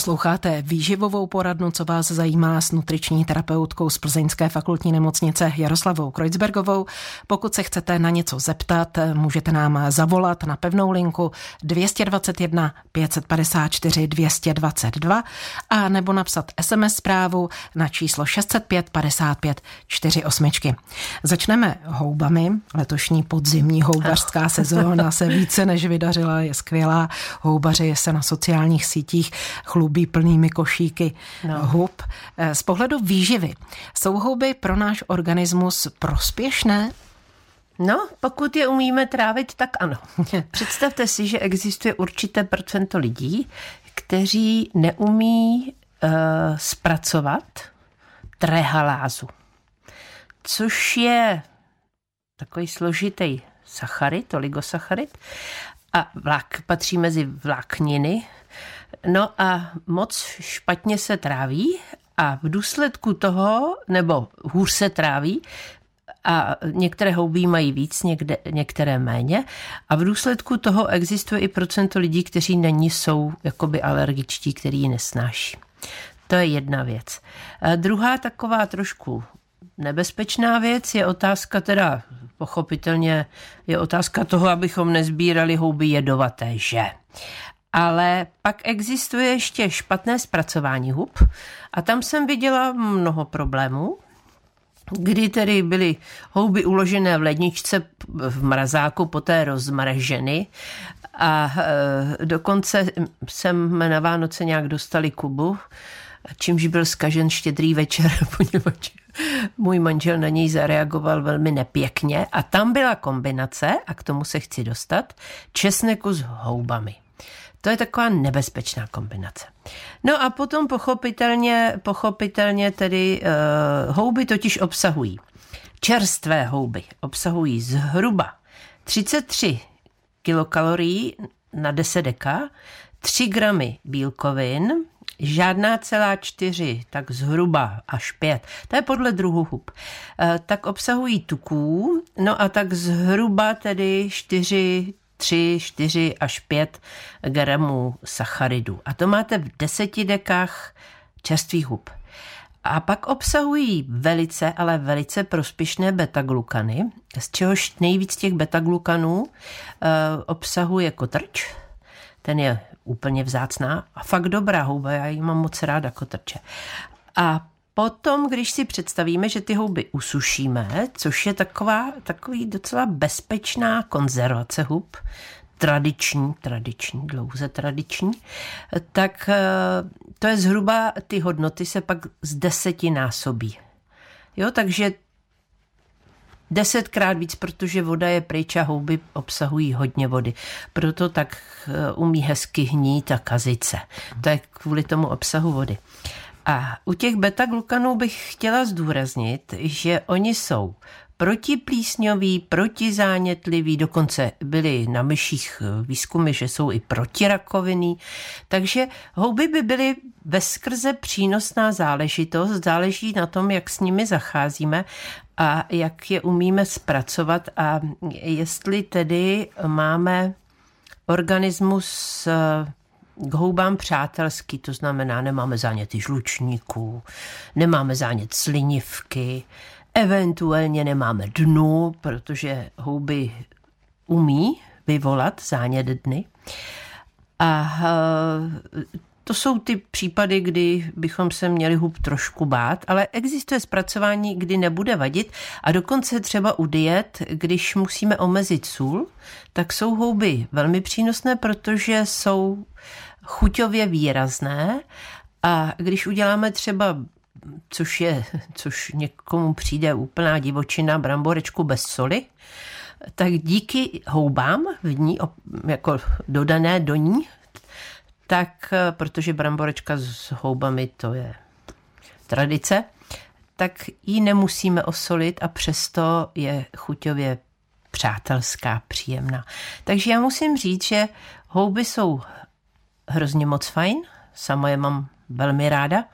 Posloucháte výživovou poradnu, co vás zajímá s nutriční terapeutkou z Plzeňské fakultní nemocnice Jaroslavou Kreuzbergovou. Pokud se chcete na něco zeptat, můžete nám zavolat na pevnou linku 221 554 222 a nebo napsat SMS zprávu na číslo 605 55 48. Začneme houbami. Letošní podzimní houbařská sezóna se více než vydařila, je skvělá. Houbaři se na sociálních sítích chlubí plnými košíky no. hub. Eh, z pohledu výživy, jsou houby pro náš organismus prospěšné? No, pokud je umíme trávit, tak ano. Představte si, že existuje určité procento lidí, kteří neumí uh, zpracovat trehalázu, což je takový složitý sacharid, oligosacharid, a vlák, patří mezi vlákniny, No a moc špatně se tráví a v důsledku toho, nebo hůř se tráví, a některé houby mají víc, někde, některé méně. A v důsledku toho existuje i procento lidí, kteří na ní jsou jakoby alergičtí, který ji nesnáší. To je jedna věc. A druhá taková trošku nebezpečná věc je otázka teda, pochopitelně je otázka toho, abychom nezbírali houby jedovaté, že? Ale pak existuje ještě špatné zpracování hub a tam jsem viděla mnoho problémů, kdy tedy byly houby uložené v ledničce v mrazáku, poté rozmraženy a e, dokonce jsem na Vánoce nějak dostali kubu, čímž byl skažen štědrý večer, poněvadž můj manžel na něj zareagoval velmi nepěkně a tam byla kombinace, a k tomu se chci dostat, česneku s houbami. To je taková nebezpečná kombinace. No a potom pochopitelně, pochopitelně tedy uh, houby totiž obsahují čerstvé houby, obsahují zhruba 33 kilokalorií na 10 deka, 3 gramy bílkovin, žádná celá čtyři, tak zhruba až pět, to je podle druhu hub, eh, tak obsahují tuků, no a tak zhruba tedy čtyři 3, 4 až 5 gramů sacharidů. A to máte v deseti dekách čerstvých hub. A pak obsahují velice, ale velice prospěšné beta-glukany, z čehož nejvíc těch beta-glukanů uh, obsahuje kotrč, ten je úplně vzácná a fakt dobrá houba, já ji mám moc ráda kotrče. A Potom, když si představíme, že ty houby usušíme, což je taková, takový docela bezpečná konzervace hub, tradiční, tradiční, dlouze tradiční, tak eh, to je zhruba, ty hodnoty se pak z deseti násobí. Jo, takže desetkrát víc, protože voda je pryč a houby obsahují hodně vody. Proto tak eh, umí hezky hnít a kazit se. To je kvůli tomu obsahu vody. A u těch beta-glukanů bych chtěla zdůraznit, že oni jsou protiplísňoví, protizánětliví, dokonce byly na myších výzkumy, že jsou i protirakovinný. Takže houby by byly ve skrze přínosná záležitost, záleží na tom, jak s nimi zacházíme a jak je umíme zpracovat a jestli tedy máme organismus k houbám přátelský, to znamená, nemáme záněty žlučníků, nemáme zánět slinivky, eventuálně nemáme dnu, protože houby umí vyvolat zánět dny. A to jsou ty případy, kdy bychom se měli hub trošku bát, ale existuje zpracování, kdy nebude vadit a dokonce třeba u diet, když musíme omezit sůl, tak jsou houby velmi přínosné, protože jsou chuťově výrazné a když uděláme třeba což je, což někomu přijde úplná divočina, bramborečku bez soli, tak díky houbám v ní, jako dodané do ní, tak, protože bramborečka s houbami to je tradice, tak ji nemusíme osolit a přesto je chuťově přátelská, příjemná. Takže já musím říct, že houby jsou hrozně moc fajn, sama je mám velmi ráda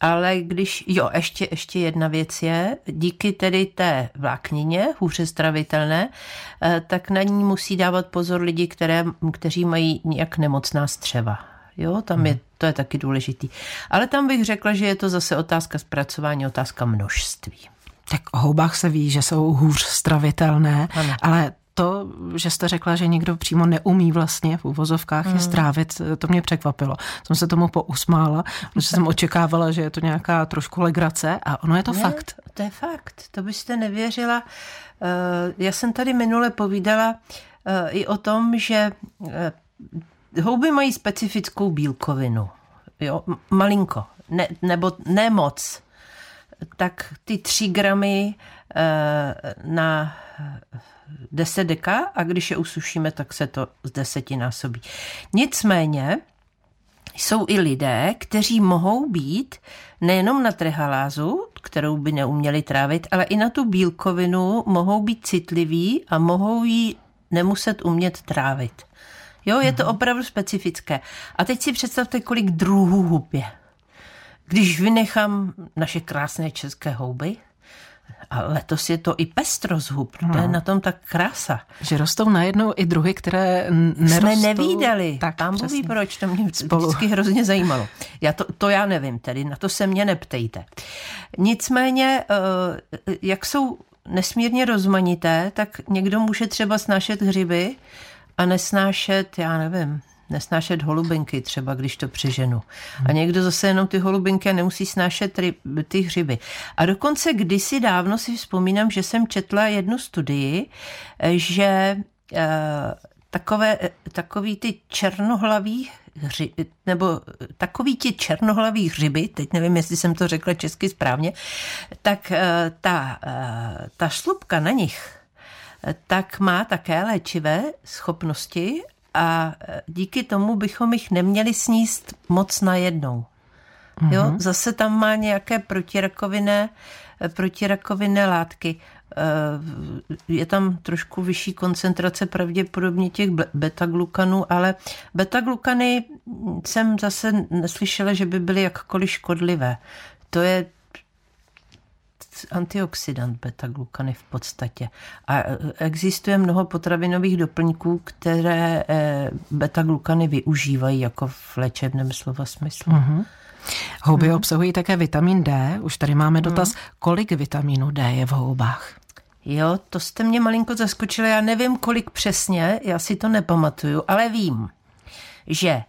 Ale když, jo, ještě, ještě jedna věc je, díky tedy té vláknině, hůře stravitelné, eh, tak na ní musí dávat pozor lidi, které, kteří mají nějak nemocná střeva. Jo, tam je, to je taky důležitý. Ale tam bych řekla, že je to zase otázka zpracování, otázka množství. Tak o houbách se ví, že jsou hůř stravitelné, ano. ale to, že jste řekla, že někdo přímo neumí vlastně v uvozovkách hmm. je strávit, to mě překvapilo. Jsem se tomu pousmála, protože jsem očekávala, že je to nějaká trošku legrace a ono je to ne, fakt. To je fakt, to byste nevěřila. Eh, já jsem tady minule povídala eh, i o tom, že eh, houby mají specifickou bílkovinu. Jo, malinko, ne, nebo ne moc. Tak ty tři gramy na 10 deka a když je usušíme, tak se to z deseti násobí. Nicméně jsou i lidé, kteří mohou být nejenom na trehalázu, kterou by neuměli trávit, ale i na tu bílkovinu mohou být citliví a mohou ji nemuset umět trávit. Jo, je to mhm. opravdu specifické. A teď si představte, kolik druhů hub je. Když vynechám naše krásné české houby, a letos je to i pestrost hub, no. to je no. na tom tak krása. Že rostou najednou i druhy, které nerostou. Jsme nevídali. Tak, Pán ví proč, to mě Spolu. vždycky hrozně zajímalo. Já to, to já nevím, tedy na to se mě neptejte. Nicméně, eh, jak jsou nesmírně rozmanité, tak někdo může třeba snášet hřiby a nesnášet, já nevím, nesnášet holubinky třeba, když to přeženu. A někdo zase jenom ty holubinky nemusí snášet ryb, ty hřiby. A dokonce kdysi dávno si vzpomínám, že jsem četla jednu studii, že e, takové, takový ty černohlaví hři, nebo takový ti černohlaví hřiby, teď nevím, jestli jsem to řekla česky správně, tak e, ta, ta šlupka na nich tak má také léčivé schopnosti a e, díky tomu bychom jich neměli sníst moc najednou. Mm-hmm. Jo, mhm. zase tam má nějaké protirakovinné, e, protirakovinné látky. E, je tam trošku vyšší koncentrace pravděpodobně těch beta-glukanů, ale beta-glukany jsem zase neslyšela, že by byly jakkoliv škodlivé. To je antioxidant beta-glukany v podstatě. A e, existuje mnoho potravinových doplňků, které e, beta-glukany využívají jako v léčebném slova smyslu. Mm-hmm. Houby mm-hmm. obsahují také vitamin D. Už tady máme dotaz, mm. kolik vitamínu D je v houbách? Jo, to jste mě malinko zaskočili. Já nevím, kolik přesně, já si to nepamatuju, ale vím, že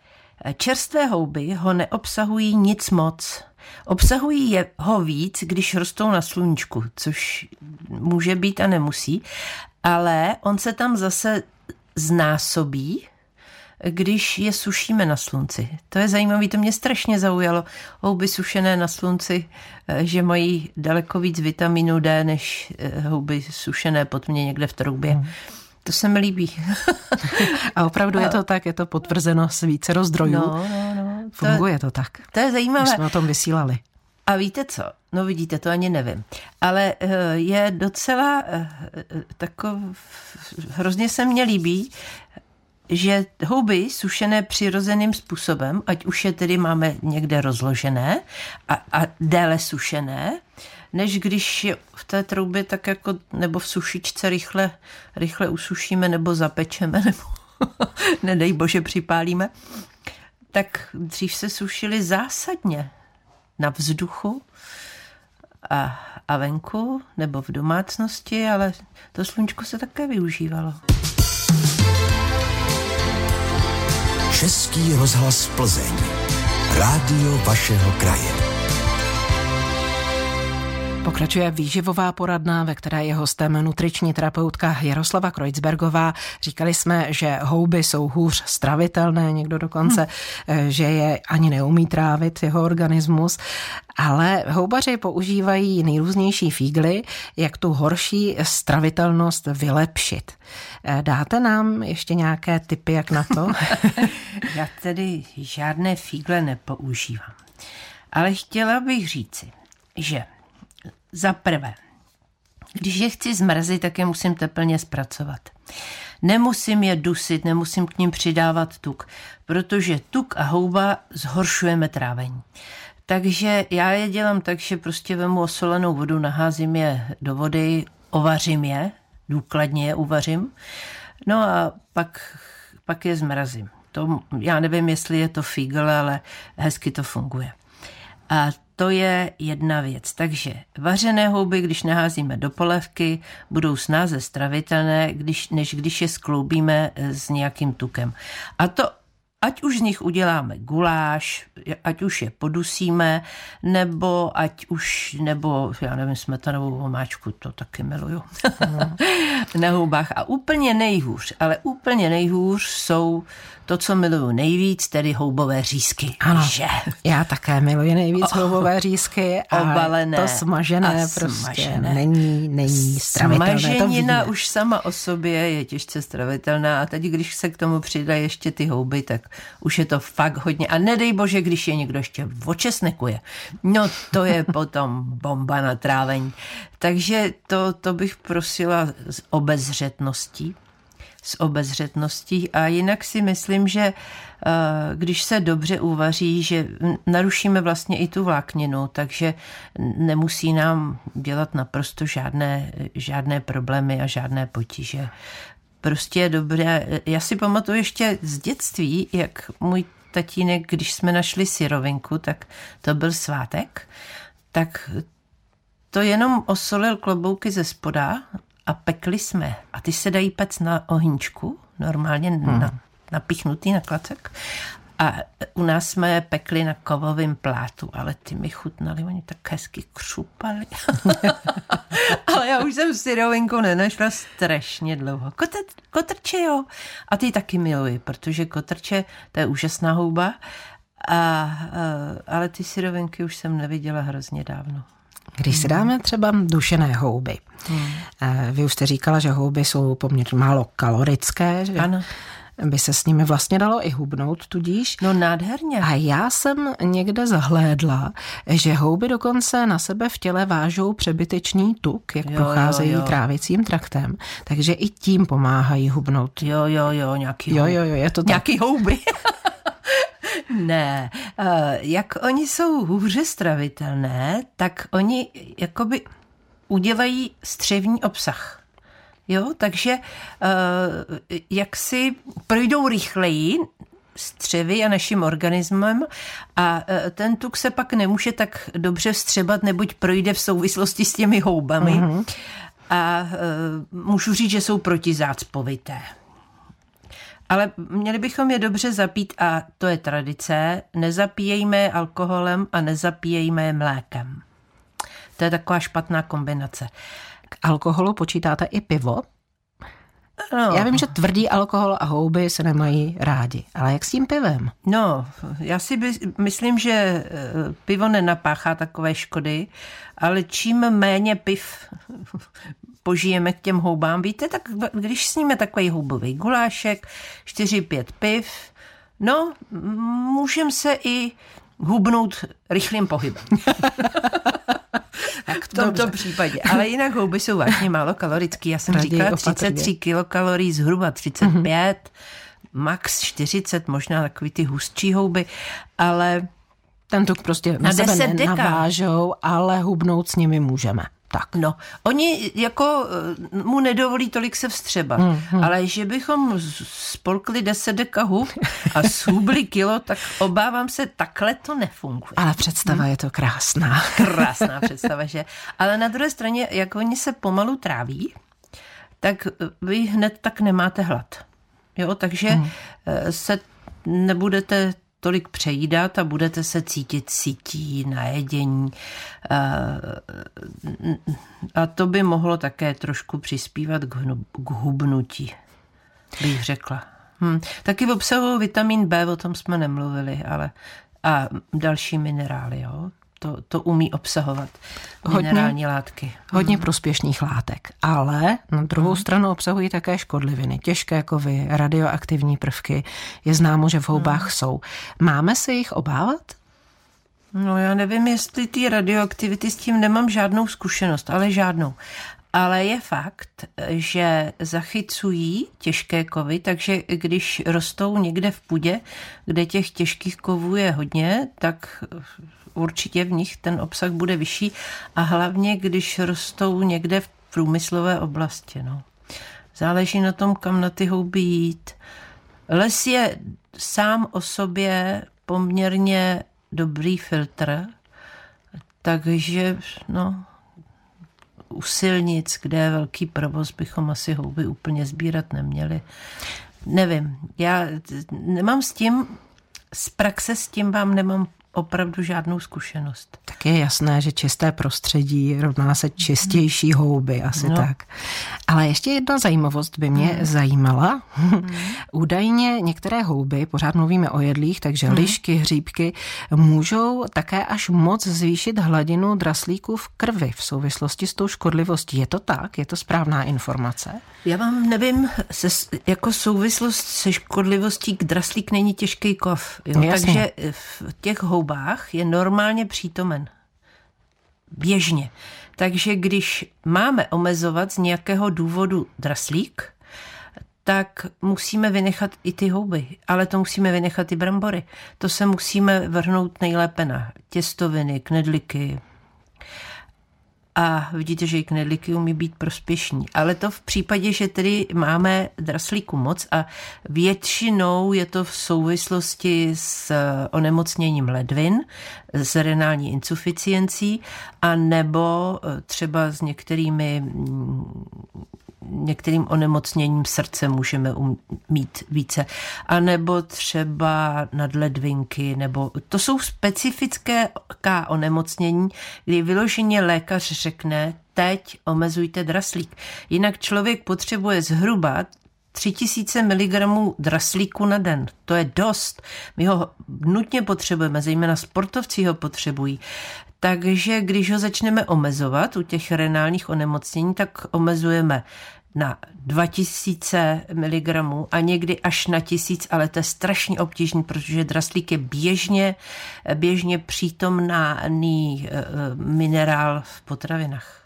čerstvé houby ho neobsahují nic moc. Obsahují ho víc, když rostou na sluníčku, což může být a nemusí, ale on se tam zase znásobí, když je sušíme na slunci. To je zajímavé, to mě strašně zaujalo. Houby sušené na slunci, eh, že mají daleko víc vitamínu D, než eh, houby sušené pod mě někde v troubě. Hmm. To se mi líbí. A opravdu je to tak, je to potvrzeno s více rozdrojů. No, no, no. Funguje to, to tak. To je zajímavé. My jsme o tom vysílali. A víte co? No vidíte, to ani nevím. Ale eh, je docela eh, takov... Hrozně se mně líbí, že houby sušené přirozeným způsobem, ať už je tedy máme někde rozložené a, a déle sušené, než když je v té troubě tak jako, nebo v sušičce rychle, rychle usušíme nebo zapečeme, nebo nedej bože připálíme, tak dřív se sušily zásadně na vzduchu a, a venku nebo v domácnosti, ale to sluníčko se také využívalo. Český rozhlas Plzeň. Rádio vašeho kraje. Pokračuje výživová poradna, ve které je hostem nutriční terapeutka Jaroslava Kreuzbergová. Říkali jsme, že houby jsou hůř stravitelné, někdo dokonce, hmm. že je ani neumí trávit jeho organismus, ale houbaři používají nejrůznější fígly, jak tu horší stravitelnost vylepšit. Eh, dáte nám ještě nějaké typy, jak na to? Já tedy žádné fígle nepoužívám. Ale chtěla bych říci, že za prvé, když je chci zmrazit, tak je musím teplně zpracovat. Nemusím je dusit, nemusím k ním přidávat tuk, protože tuk a houba zhoršujeme trávení. Takže já je dělám tak, že prostě vemu osolenou vodu, naházím je do vody, ovařím je, důkladně je uvařím, no a pak, pak je zmrazím. To, já nevím, jestli je to fígl, ale hezky to funguje. A to je jedna věc. Takže vařené houby, když naházíme do polévky, budou snáze stravitelné, když, než když je skloubíme s nějakým tukem. A to ať už z nich uděláme guláš, ať už je podusíme, nebo ať už, nebo já nevím, smetanovou omáčku, to taky miluju, na houbách. A úplně nejhůř, ale úplně nejhůř jsou to, co miluju nejvíc, tedy houbové řízky. Ano, že? já také miluji nejvíc oh, houbové řízky. A obalené. To smažené prostě smažené. není, není stravitelné. Smaženina už sama o sobě je těžce stravitelná a teď, když se k tomu přidají ještě ty houby, tak už je to fakt hodně. A nedej bože, když je někdo ještě očesnekuje. No to je potom bomba na trávení. Takže to, to bych prosila s obezřetností s obezřetností a jinak si myslím, že eh, když se dobře uvaří, že narušíme vlastně i tu vlákninu, takže nemusí nám dělat naprosto žádné, žádné problémy a žádné potíže. Prostě je dobré. Já si pamatuju ještě z dětství, jak můj tatínek, když jsme našli syrovinku, tak to byl svátek, tak to jenom osolil klobouky ze spoda a pekli jsme. A ty se dají pec na ohýnčku, normálně hmm. na, napichnutý na klacek. A u nás jsme je pekli na kovovém plátu, ale ty mi chutnali, oni tak hezky křupali. ale já už jsem syrovinku nenašla strašně dlouho. Kotet, kotrče jo. A ty taky miluji, protože kotrče, to je úžasná houba. A, a, ale ty syrovinky už jsem neviděla hrozně dávno. Když si dáme třeba dušené houby, hmm. vy už jste říkala, že houby jsou poměrně málo kalorické, že? Ano by se s nimi vlastně dalo i hubnout tudíž. No nádherně. A já jsem někde zahlédla, že houby dokonce na sebe v těle vážou přebytečný tuk, jak jo, procházejí jo, jo. trávicím traktem, takže i tím pomáhají hubnout. Jo, jo, jo, nějaký houby. Jo, jo, jo, je to tak. Nějaký houby. Ne, eh, jak oni jsou hůře stravitelné, tak oni jakoby udělají střevní obsah. Jo, takže eh, jak si projdou rychleji střevy a naším organismem a eh, ten tuk se pak nemůže tak dobře vstřebat, neboť projde v souvislosti s těmi houbami. Mm-hmm. A můžu říct, že jsou protizácpovité. Ale měli bychom je dobře zapít a to je tradice. Nezapíjejme alkoholem a nezapíjejme mlékem. To je taková špatná kombinace. K alkoholu počítáte i pivo? No. Já vím, že tvrdý alkohol a houby se nemají rádi, ale jak s tím pivem? No, já si by, myslím, že eh, pivo nenapáchá takové škody, ale čím méně piv požijeme k těm houbám, víte, tak když sníme takový houbový gulášek, 4-5 piv, no, můžeme se i hubnout rychlým pohybem. tak v tomto Dobře. případě. Ale jinak houby jsou vážně málo kalorický. Já jsem Raději říkala 33 kilokalorií, zhruba 35, mm-hmm. max 40, možná takový ty hustší houby, ale ten tuk prostě na, na sebe nenavážou, ale hubnout s nimi můžeme. Tak. No, oni jako eh, mu nedovolí tolik se vstřebat, hmm, hmm. ale že bychom spolkli 10 dekahů a shubli kilo, tak obávám se, takhle to nefunguje. Ale představa hmm. je to krásná. Krásná představa, že? Ale na druhé straně, jak oni se pomalu tráví, tak vy hned tak nemáte hlad. Jo, takže hmm. Eh, se nebudete tolik přejídat a budete se cítit sítí, najedení. A to by mohlo také trošku přispívat k hubnutí, bych řekla. Hm. Taky v obsahu vitamin B, o tom jsme nemluvili, ale a další minerály, jo to, to umí obsahovat minerální látky. Hodně mm. prospěšných látek, ale na druhou mm. stranu obsahují také škodliviny, těžké kovy, radioaktivní prvky. Je známo, že v houbách mm. jsou. Máme se jich obávat? No já nevím, jestli ty radioaktivity s tím nemám žádnou zkušenost, ale žádnou. Ale je fakt, že zachycují těžké kovy, takže když rostou někde v půdě, kde těch těžkých kovů je hodně, tak určitě v nich ten obsah bude vyšší a hlavně, když rostou někde v průmyslové oblasti. No. Záleží na tom, kam na ty houby jít. Les je sám o sobě poměrně dobrý filtr, takže no, u silnic, kde je velký provoz, bychom asi houby úplně sbírat neměli. Nevím, já nemám s tím, z praxe s tím vám nemám opravdu žádnou zkušenost. Tak je jasné, že čisté prostředí rovná se čistější houby, asi no. tak. Ale ještě jedna zajímavost by mě hmm. zajímala. Hmm. Údajně některé houby, pořád mluvíme o jedlích, takže hmm. lišky, hříbky, můžou také až moc zvýšit hladinu draslíků v krvi v souvislosti s tou škodlivostí. Je to tak? Je to správná informace? Já vám nevím, se, jako souvislost se škodlivostí k draslík není těžký kov. Jo? Takže v těch houbách je normálně přítomen. Běžně. Takže když máme omezovat z nějakého důvodu draslík, tak musíme vynechat i ty houby, ale to musíme vynechat i brambory. To se musíme vrhnout nejlépe na těstoviny, knedliky, a vidíte, že i knedlíky umí být prospěšní. Ale to v případě, že tedy máme draslíku moc a většinou je to v souvislosti s onemocněním ledvin, s renální insuficiencí a nebo třeba s některými některým onemocněním srdce můžeme um, mít více. A nebo třeba nadledvinky, nebo to jsou specifické onemocnění, kdy vyloženě lékař řekne, teď omezujte draslík. Jinak člověk potřebuje zhruba 3000 mg draslíku na den. To je dost. My ho nutně potřebujeme, zejména sportovci ho potřebují. Takže když ho začneme omezovat u těch renálních onemocnění, tak omezujeme na 2000 mg a někdy až na 1000, ale to je strašně obtížné, protože draslík je běžně, běžně přítomný eh, minerál v potravinách.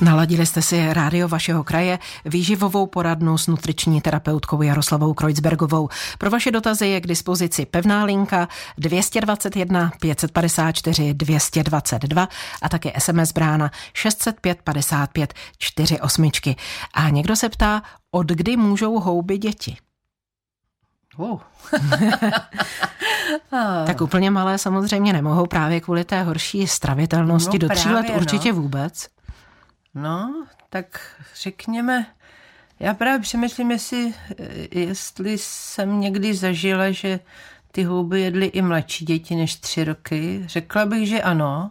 Naladili jste si rádio vašeho kraje, výživovou poradnu s nutriční terapeutkou Jaroslavou Kreutzbergovou. Pro vaše dotazy je k dispozici pevná linka 221 554 222 a také SMS brána 605 55 48. A někdo se ptá, od kdy můžou houby děti? Oh. tak úplně malé samozřejmě nemohou právě kvůli té horší stravitelnosti no, do tří let určitě no. vůbec. No, tak řekněme, já právě přemýšlím, jestli, jestli jsem někdy zažila, že ty houby jedly i mladší děti než tři roky. Řekla bych, že ano,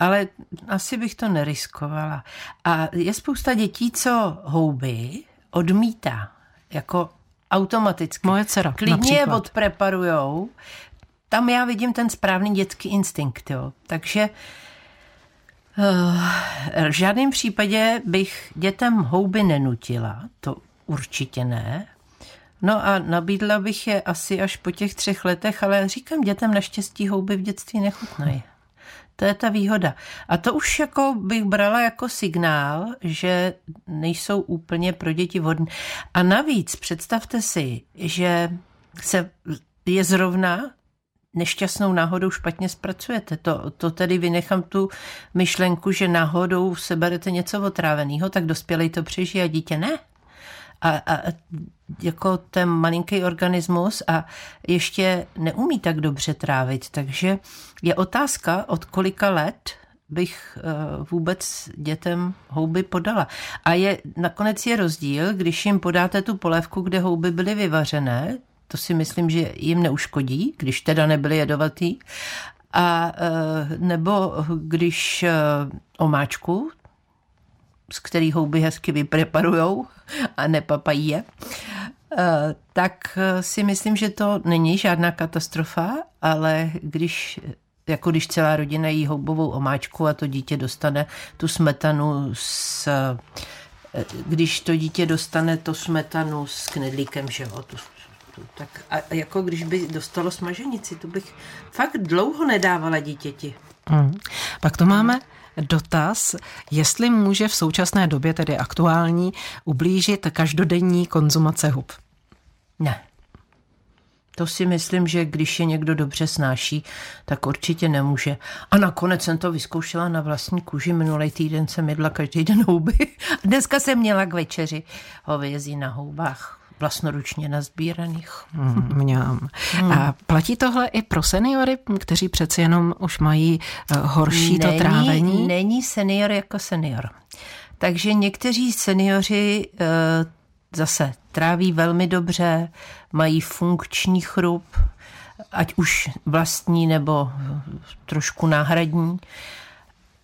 ale asi bych to neriskovala. A je spousta dětí, co houby odmítá, jako automaticky. Moje dcera Klidně je odpreparujou. Tam já vidím ten správný dětský instinkt, jo. Takže Eh, v žádném případě bych dětem houby nenutila, to určitě ne. No a nabídla bych je asi až po těch třech letech, ale říkám, dětem naštěstí houby v dětství nechutnají. To je ta výhoda. A to už jako bych brala jako signál, že nejsou úplně pro děti vhodné. A navíc představte si, že se je zrovna nešťastnou náhodou špatně zpracujete. To, to tedy vynechám tu myšlenku, že náhodou seberete něco otráveného, tak dospělej to přežije a dítě ne. A, a jako ten malinký organismus a ještě neumí tak dobře trávit. Takže je otázka, od kolika let bych eh, vůbec dětem houby podala. A je, nakonec je rozdíl, když jim podáte tu polévku, kde houby byly vyvařené, to si myslím, že jim neuškodí, když teda nebyli jedovatý. A e, nebo když e, omáčku, z který houby hezky vypreparujou a nepapají je, e, tak si myslím, že to není žádná katastrofa, ale když jako když celá rodina jí houbovou omáčku a to dítě dostane tu smetanu s když to dítě dostane to smetanu s knedlíkem, že jo, tu tak a jako když by dostalo smaženici, to bych fakt dlouho nedávala dítěti. Hmm. Pak to máme dotaz, jestli může v současné době, tedy aktuální, ublížit každodenní konzumace hub. Ne. To si myslím, že když je někdo dobře snáší, tak určitě nemůže. A nakonec jsem to vyzkoušela na vlastní kůži. Minulý týden jsem jedla každý den houby. Dneska jsem měla k večeři hovězí na houbách vlastnoručně nazbíraných. Mm, mňam. Hmm. A platí tohle i pro seniory, kteří přeci jenom už mají eh, horší není, to trávení? Není senior jako senior. Takže někteří seniori eh, zase tráví velmi dobře, mají funkční chrup, ať už vlastní nebo trošku náhradní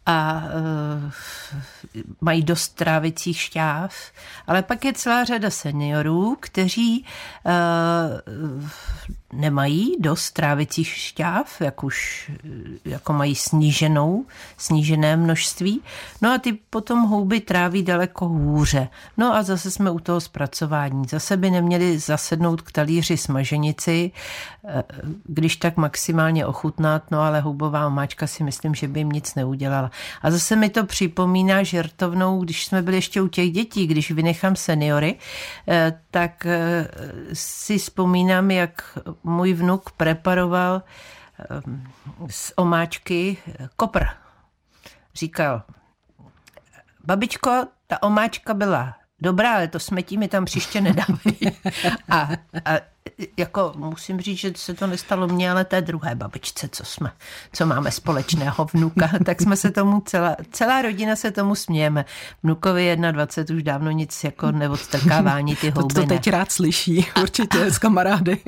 a mají dost trávicích šťáv, ale pak je celá řada seniorů, kteří e, nemají dost trávicích šťáv, jak už jako mají sníženou, snížené množství. No a ty potom houby tráví daleko hůře. No a zase jsme u toho zpracování. Zase by neměli zasednout k talíři smaženici, eh, když tak maximálně ochutnat, no ale houbová omáčka si myslím, že by jim nic neudělala. A zase mi to připomíná žertovnou, když jsme byli ještě u těch dětí, když vynechám seniory, eh, tak eh, si vzpomínám, jak můj vnuk preparoval ehm, z omáčky kopr. Říkal, babičko, ta omáčka byla dobrá, ale to smetí mi tam příště nedávají. A, a jako musím říct, že se to nestalo mně, ale té druhé babičce, co jsme, co máme společného vnuka, tak jsme se tomu, celá, celá rodina se tomu smějeme. Vnukovi 21 už dávno nic jako neodstrkávání ty houby. To, to teď rád slyší, určitě z kamarády.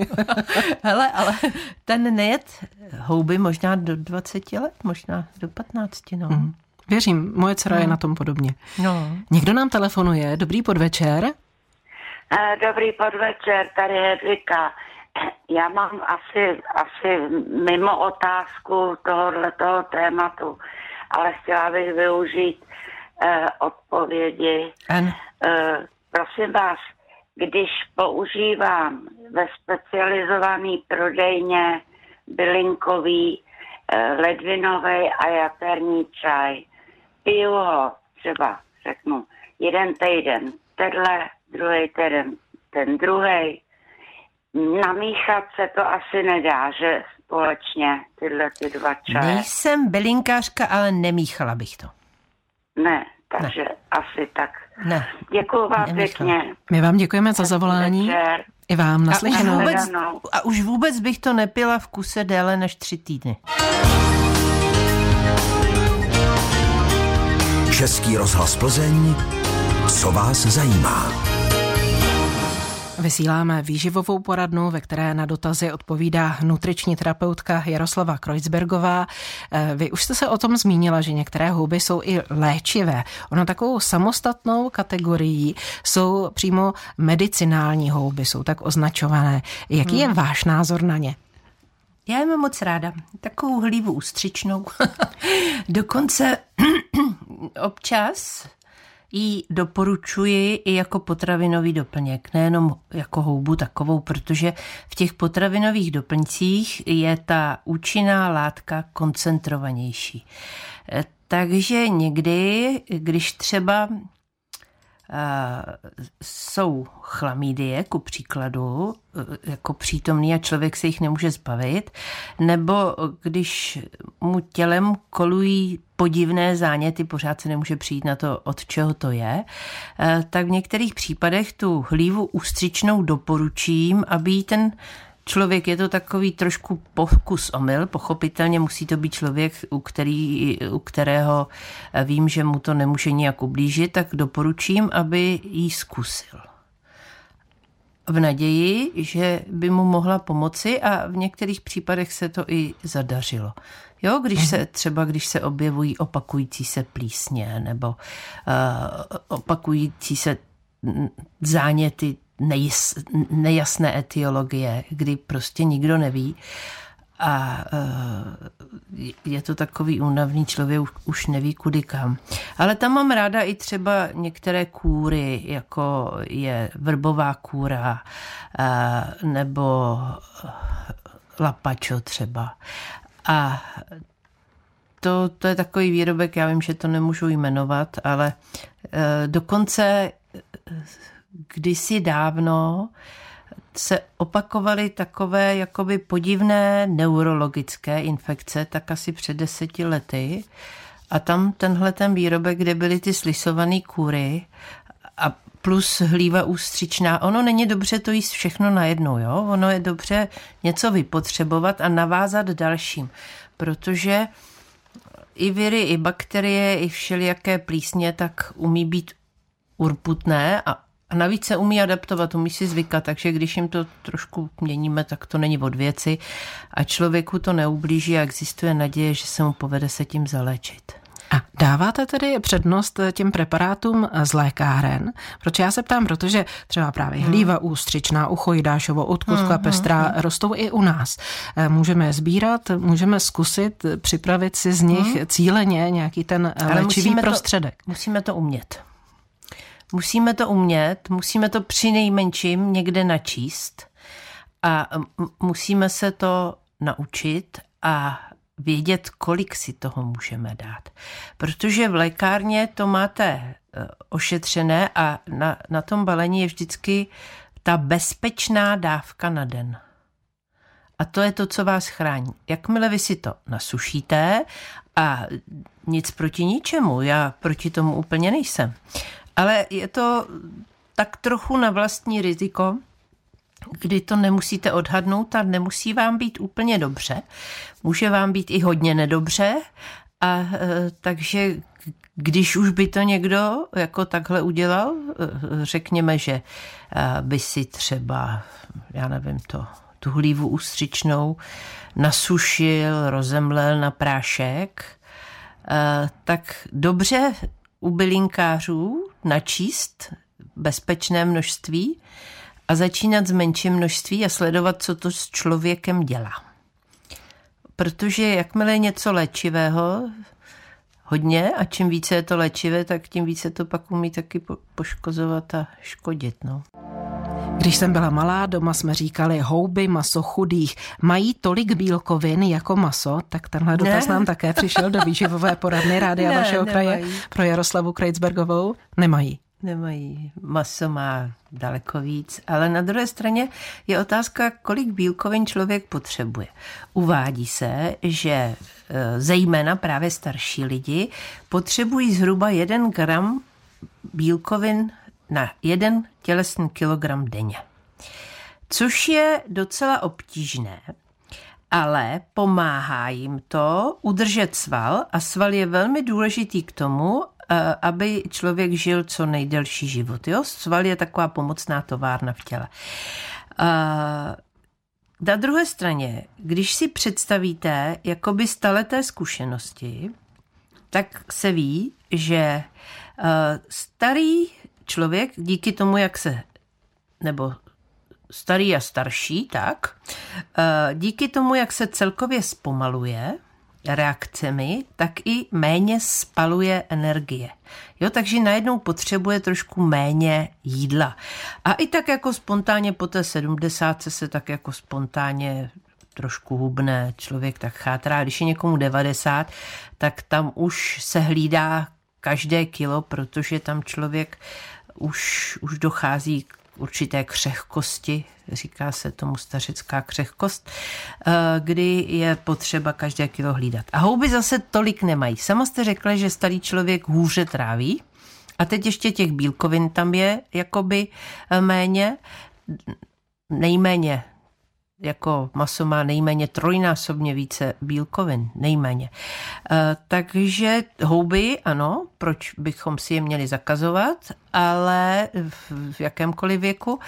Hele, ale ten nejet houby možná do 20 let, možná do 15, no. Mm. Věřím, moje dcera no. je na tom podobně. No. Někdo nám telefonuje. Dobrý podvečer. Eh, dobrý podvečer, tady je Hedvika. Já mám asi, asi mimo otázku tohoto tématu, ale chtěla bych využít eh, odpovědi. An. Eh, prosím vás, když používám ve specializovaný prodejně bylinkový, eh, ledvinový a jaterní čaj, piju ho třeba, řeknu, jeden týden, tenhle druhý týden, ten druhý. Namíchat se to asi nedá, že společně tyhle ty dva čaje. Nejsem bylinkářka, ale nemíchala bych to. Ne, takže ne. asi tak. Ne. Děkuji vám Nemíchala. pěkně. My vám děkujeme za zavolání. Večer. I vám naslyšenou. A, a, vůbec, a už vůbec bych to nepila v kuse déle než tři týdny. Český rozhlas Plzeň, co vás zajímá. Vysíláme výživovou poradnu, ve které na dotazy odpovídá nutriční terapeutka Jaroslava Kreuzbergová. Eh, vy už jste se o tom zmínila, že některé houby jsou i léčivé. Ono takovou samostatnou kategorií jsou přímo medicinální houby, jsou tak označované. Jaký je hmm. váš názor na ně? Já mám moc ráda. Takovou hlívu ústřičnou. Dokonce občas ji doporučuji i jako potravinový doplněk, nejenom jako houbu takovou, protože v těch potravinových doplňcích je ta účinná látka koncentrovanější. E, takže někdy, když třeba jsou chlamídie, ku příkladu, e, jako přítomný a člověk se jich nemůže zbavit, nebo když mu tělem kolují podivné záněty, pořád se nemůže přijít na to, od čeho to je, e, tak v některých případech tu hlívu ústřičnou doporučím, aby ten člověk, je to takový trošku pokus omyl, pochopitelně musí to být člověk, u, který, u kterého vím, že mu to nemůže nijak ublížit, tak doporučím, aby ji zkusil. V naději, že by mu mohla pomoci a v některých případech se to i zadařilo. Jo, když se třeba, když se objevují opakující se plísně nebo uh, opakující se záněty nejs, nejasné etiologie, kdy prostě nikdo neví. A uh, je to takový únavný člověk, už neví kudy kam. Ale tam mám ráda i třeba některé kůry, jako je vrbová kůra uh, nebo lapačo třeba. A to, to je takový výrobek, já vím, že to nemůžu jmenovat, ale uh, dokonce kdysi dávno se opakovaly takové jakoby podivné neurologické infekce, tak asi před deseti lety. A tam tenhle ten výrobek, kde byly ty slisované kůry a plus hlíva ústřičná. Ono není dobře to jíst všechno najednou, jo? Ono je dobře něco vypotřebovat a navázat dalším, protože i viry, i bakterie, i všelijaké plísně tak umí být urputné a a navíc se umí adaptovat, umí si zvykat, takže když jim to trošku měníme, tak to není od věci a člověku to neublíží a existuje naděje, že se mu povede se tím zaléčit. A dáváte tedy přednost těm preparátům z lékáren? Proč já se ptám, protože třeba právě hmm. hlíva ústřičná, uchojidášovo, odkustka hmm, pestrá hmm, hmm. rostou i u nás. Eh, můžeme je sbírat, můžeme zkusit připravit si z nich hmm. cíleně nějaký ten Ale léčivý prostředek. To, musíme to umět. Musíme to umět, musíme to při nejmenším někde načíst a musíme se to naučit a vědět, kolik si toho můžeme dát. Protože v lékárně to máte e, ošetřené a na, na tom balení je vždycky ta bezpečná dávka na den. A to je to, co vás chrání. Jakmile vy si to nasušíte a nic proti ničemu, já proti tomu úplně nejsem, ale je to tak trochu na vlastní riziko, kdy to nemusíte odhadnout a nemusí vám být úplně dobře. Může vám být i hodně nedobře a e, takže když už by to někdo jako takhle udělal, e, řekněme, že e, by si třeba, já nevím to, tu hlívu ústřičnou nasušil, rozemlel na prášek, tak dobře u bylinkářů načíst bezpečné množství a začínat s menším množství a sledovat, co to s člověkem dělá. Protože jakmile je něco léčivého, hodně a čím více je to léčivé, tak tím více to pak umí taky poškozovat a škodit. No. Když jsem byla malá, doma jsme říkali houby maso chudých. Mají tolik bílkovin jako maso? Tak tenhle dotaz ne. nám také přišel do výživové poradny Rádia ne, vašeho nemají. kraje pro Jaroslavu Krejcbergovou. Nemají. Nemají. Maso má daleko víc, ale na druhé straně je otázka, kolik bílkovin člověk potřebuje. Uvádí se, že e, zejména právě starší lidi potřebují zhruba 1 gram bílkovin na jeden tělesný kilogram denně. Což je docela obtížné, ale pomáhá jim to udržet sval a sval je velmi důležitý k tomu, eh, aby člověk žil co nejdelší život. Jo? Sval je taková pomocná továrna v těle. Eh, na druhé straně, když si představíte jakoby staleté zkušenosti, tak se ví, že eh, starý člověk díky tomu, jak se, nebo starý a starší, tak, eh, díky tomu, jak se celkově zpomaluje reakcemi, tak i méně spaluje energie. Jo, takže najednou potřebuje trošku méně jídla. A i tak jako spontánně po té 70 se tak jako spontánně trošku hubne, člověk tak chátrá. Když je někomu 90, tak tam už se hlídá každé kilo, protože tam člověk už, už dochází k určité křehkosti, říká se tomu stařická křehkost, eh, kdy je potřeba každé kilo hlídat. A houby zase tolik nemají. Sama jste řekla, že starý člověk hůře tráví, a teď ještě těch bílkovin tam je jakoby eh, méně, nejméně jako maso má nejméně trojnásobně více bílkovin, nejméně. E, takže houby, ano, proč bychom si je měli zakazovat, ale v jakémkoliv věku,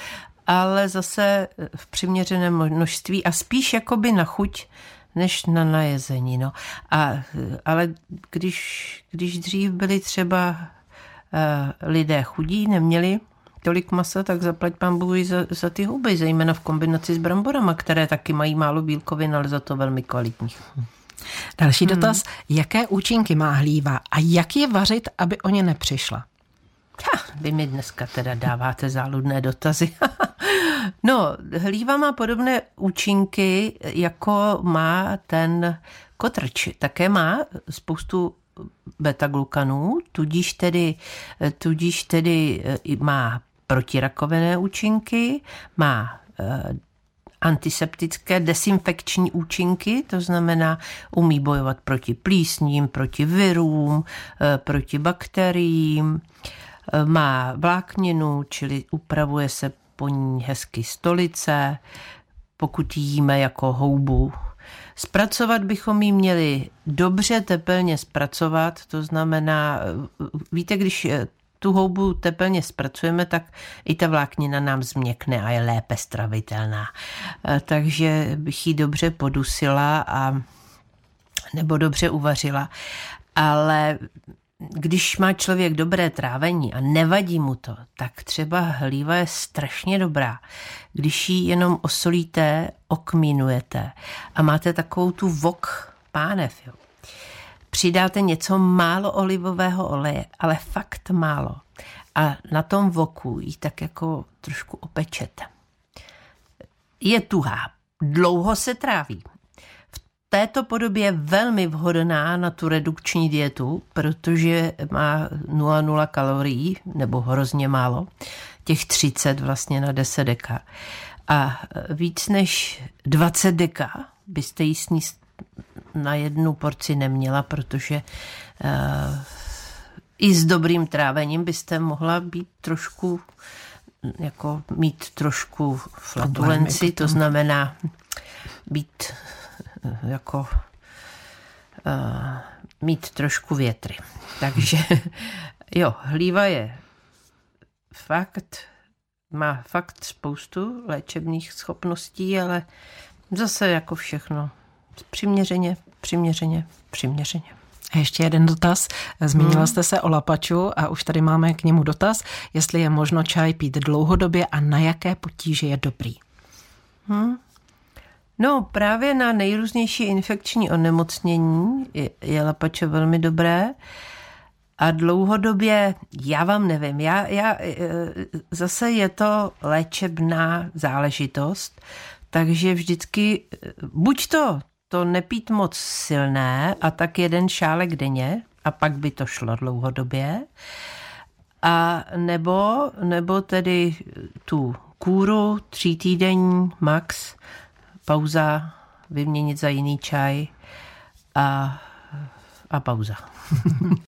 ale zase v přiměřeném množství a spíš jakoby na chuť, než na najezení. No. A, ale když, když dřív byli třeba uh, lidé chudí, neměli tolik masa, tak zaplať pán Bůh za, za ty huby, zejména v kombinaci s bramborama, které taky mají málo bílkovin, ale za to velmi kvalitních. Další hmm. dotaz. Jaké účinky má hlíva a jak je vařit, aby o ně nepřišla? Ha, vy mi dneska teda dáváte záludné dotazy. no, hlíva má podobné účinky, jako má ten kotrč. Také má spoustu beta-glukanů, tudíž tedy, tudíž tedy e, má protirakovinné účinky, má antiseptické desinfekční účinky, to znamená, umí bojovat proti plísním, proti virům, proti bakteriím, má vlákninu, čili upravuje se po ní hezky stolice, pokud jíme jako houbu. Zpracovat bychom ji měli dobře tepelně zpracovat, to znamená, víte, když tu houbu tepelně zpracujeme, tak i ta vláknina nám změkne a je lépe stravitelná. Takže bych ji dobře podusila a nebo dobře uvařila. Ale když má člověk dobré trávení a nevadí mu to, tak třeba hlíva je strašně dobrá. Když ji jenom osolíte, okmínujete a máte takovou tu vok pánev, jo. Přidáte něco málo olivového oleje, ale fakt málo. A na tom voku ji tak jako trošku opečete. Je tuhá, dlouho se tráví, této podobě je velmi vhodná na tu redukční dietu, protože má 0,0 kalorií, nebo hrozně málo, těch 30 vlastně na 10 deka. A víc než 20 deka byste jí sníst na jednu porci neměla, protože uh, i s dobrým trávením byste mohla být trošku jako mít trošku flatulenci, to znamená být jako uh, mít trošku větry. Takže jo, hlíva je fakt, má fakt spoustu léčebných schopností, ale zase jako všechno přiměřeně, přiměřeně, přiměřeně. A ještě jeden dotaz. Zmínila hmm. jste se o lapaču a už tady máme k němu dotaz, jestli je možno čaj pít dlouhodobě a na jaké potíže je dobrý. Hmm. No, právě na nejrůznější infekční onemocnění je, je lapače velmi dobré. A dlouhodobě, já vám nevím, já, já, e, zase je to léčebná záležitost, takže vždycky buď to, to nepít moc silné a tak jeden šálek denně a pak by to šlo dlouhodobě, a nebo, nebo tedy tu kůru tří týdení max pauza, vyměnit za jiný čaj a, a pauza.